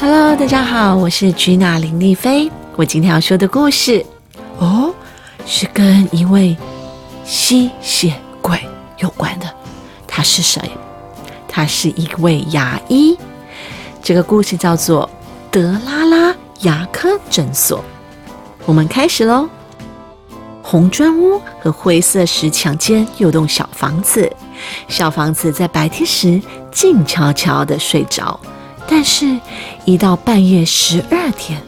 Hello，大家好，我是吉娜林丽菲。我今天要说的故事哦，是跟一位吸血鬼有关的。他是谁？他是一位牙医。这个故事叫做德拉拉牙科诊所。我们开始喽。红砖屋和灰色石墙间有栋小房子，小房子在白天时静悄悄地睡着，但是，一到半夜十二点，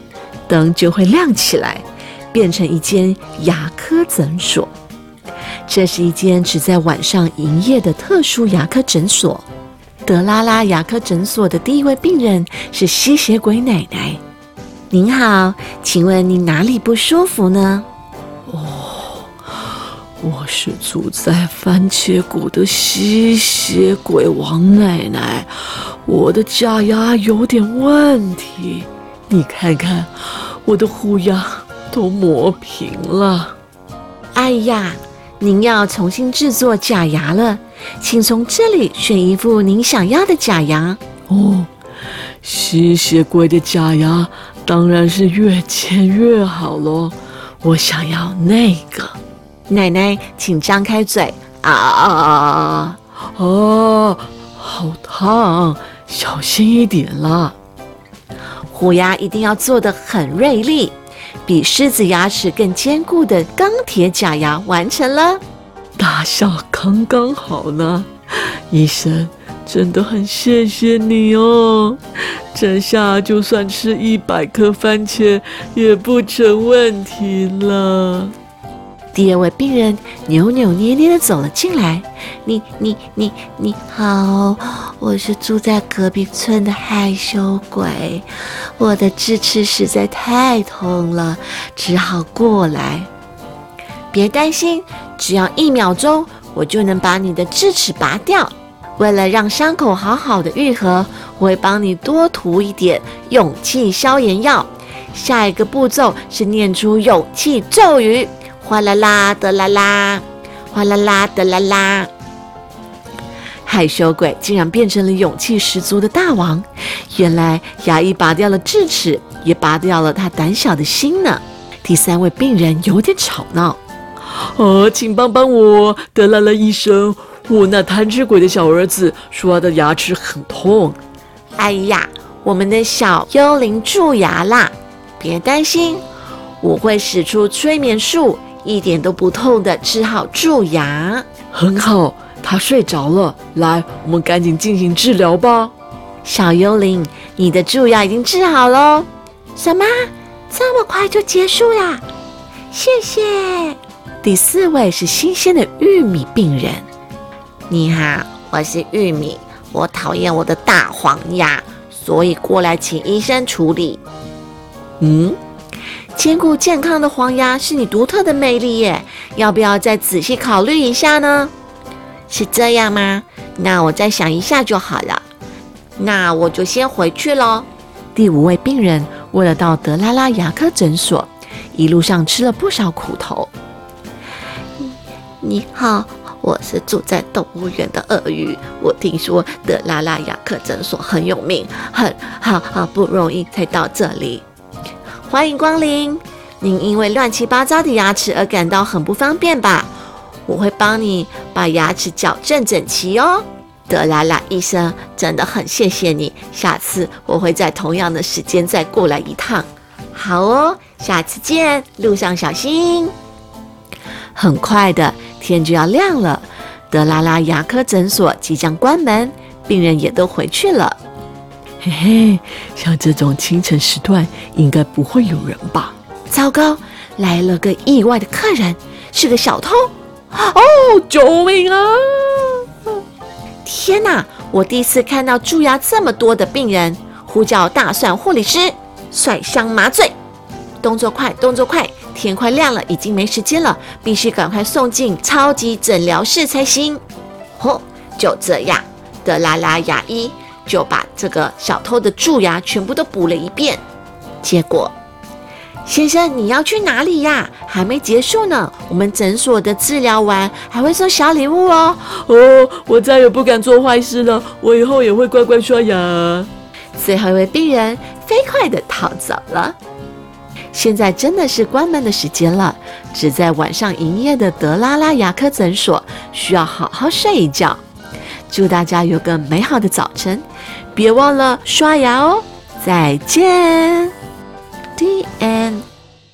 灯就会亮起来，变成一间牙科诊所。这是一间只在晚上营业的特殊牙科诊所。德拉拉牙科诊所的第一位病人是吸血鬼奶奶。您好，请问你哪里不舒服呢？哦我是住在番茄谷的吸血鬼王奶奶，我的假牙有点问题，你看看，我的虎牙都磨平了。哎呀，您要重新制作假牙了，请从这里选一副您想要的假牙。哦，吸血鬼的假牙当然是越尖越好喽，我想要那个。奶奶，请张开嘴啊啊啊！哦，好烫，小心一点啦。虎牙一定要做的很锐利，比狮子牙齿更坚固的钢铁假牙完成了。大小刚刚好呢，医生，真的很谢谢你哦。这下就算吃一百颗番茄也不成问题了。第二位病人扭扭捏捏的走了进来。你、你、你、你好，我是住在隔壁村的害羞鬼，我的智齿实在太痛了，只好过来。别担心，只要一秒钟，我就能把你的智齿拔掉。为了让伤口好好的愈合，我会帮你多涂一点勇气消炎药。下一个步骤是念出勇气咒语。哗啦啦的啦啦，哗啦啦的啦啦。害羞鬼竟然变成了勇气十足的大王。原来牙医拔掉了智齿，也拔掉了他胆小的心呢。第三位病人有点吵闹，哦，请帮帮我，德拉拉医生，我那贪吃鬼的小儿子说他的牙齿很痛。哎呀，我们的小幽灵蛀牙啦，别担心，我会使出催眠术。一点都不痛的治好蛀牙，很好。他睡着了，来，我们赶紧进行治疗吧。小幽灵，你的蛀牙已经治好喽。什么？这么快就结束啦？谢谢。第四位是新鲜的玉米病人。你好，我是玉米，我讨厌我的大黄牙，所以过来请医生处理。嗯。兼顾健康的黄牙是你独特的魅力耶，要不要再仔细考虑一下呢？是这样吗？那我再想一下就好了。那我就先回去喽。第五位病人为了到德拉拉牙科诊所，一路上吃了不少苦头。你好，我是住在动物园的鳄鱼。我听说德拉拉牙科诊所很有名，很好好不容易才到这里。欢迎光临！您因为乱七八糟的牙齿而感到很不方便吧？我会帮你把牙齿矫正整齐哦。德拉拉医生，真的很谢谢你，下次我会在同样的时间再过来一趟。好哦，下次见，路上小心。很快的天就要亮了，德拉拉牙科诊所即将关门，病人也都回去了。嘿嘿，像这种清晨时段，应该不会有人吧？糟糕，来了个意外的客人，是个小偷！哦，救命啊！天哪，我第一次看到蛀牙这么多的病人！呼叫大蒜护理师，甩香麻醉，动作快，动作快！天快亮了，已经没时间了，必须赶快送进超级诊疗室才行。嚯，就这样，德拉拉牙医。就把这个小偷的蛀牙全部都补了一遍，结果，先生你要去哪里呀？还没结束呢。我们诊所的治疗完还会送小礼物哦。哦，我再也不敢做坏事了，我以后也会乖乖刷牙。最后一位病人飞快地逃走了。现在真的是关门的时间了，只在晚上营业的德拉拉牙科诊所需要好好睡一觉。祝大家有个美好的早晨，别忘了刷牙哦！再见。D N。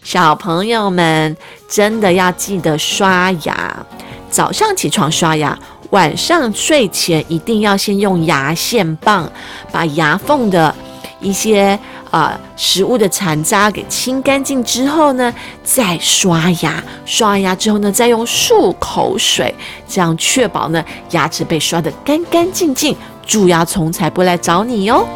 小朋友们真的要记得刷牙，早上起床刷牙，晚上睡前一定要先用牙线棒把牙缝的一些呃食物的残渣给清干净之后呢，再刷牙。刷完牙之后呢，再用漱口水，这样确保呢牙齿被刷得干干净净，蛀牙虫才不来找你哟。